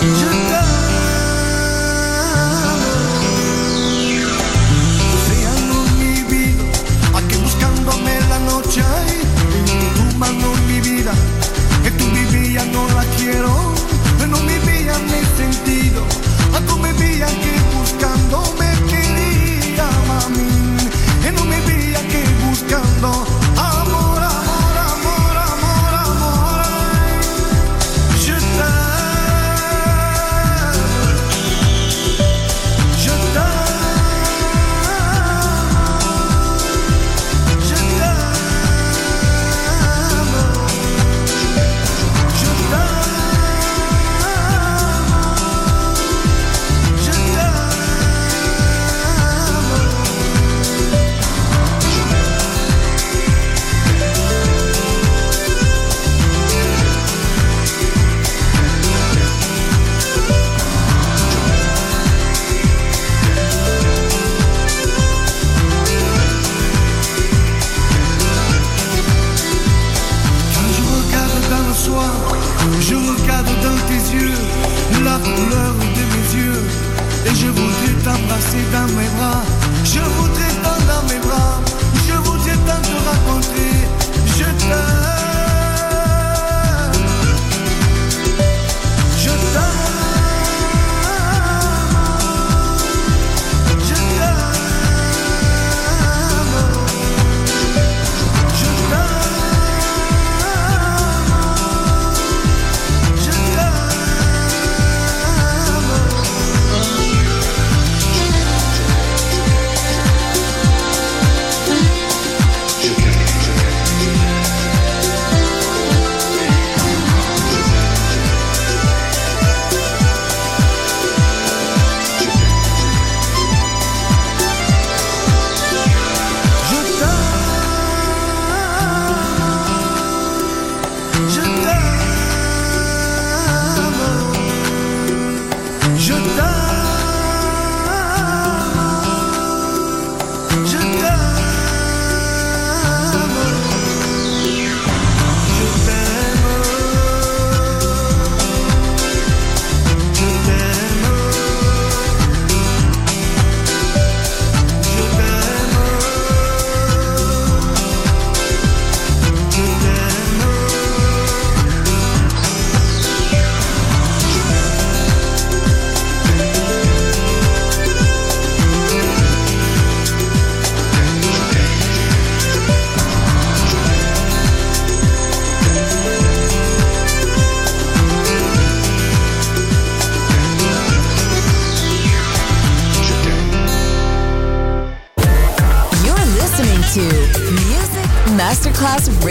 Ya no es mi vida, aquí buscándome la noche hay, en tu mano es mi vida, que tu vivía no la quiero, en mi vida me he sentido, a tu vivía que buscándome quería a mí, en mi vida que buscando.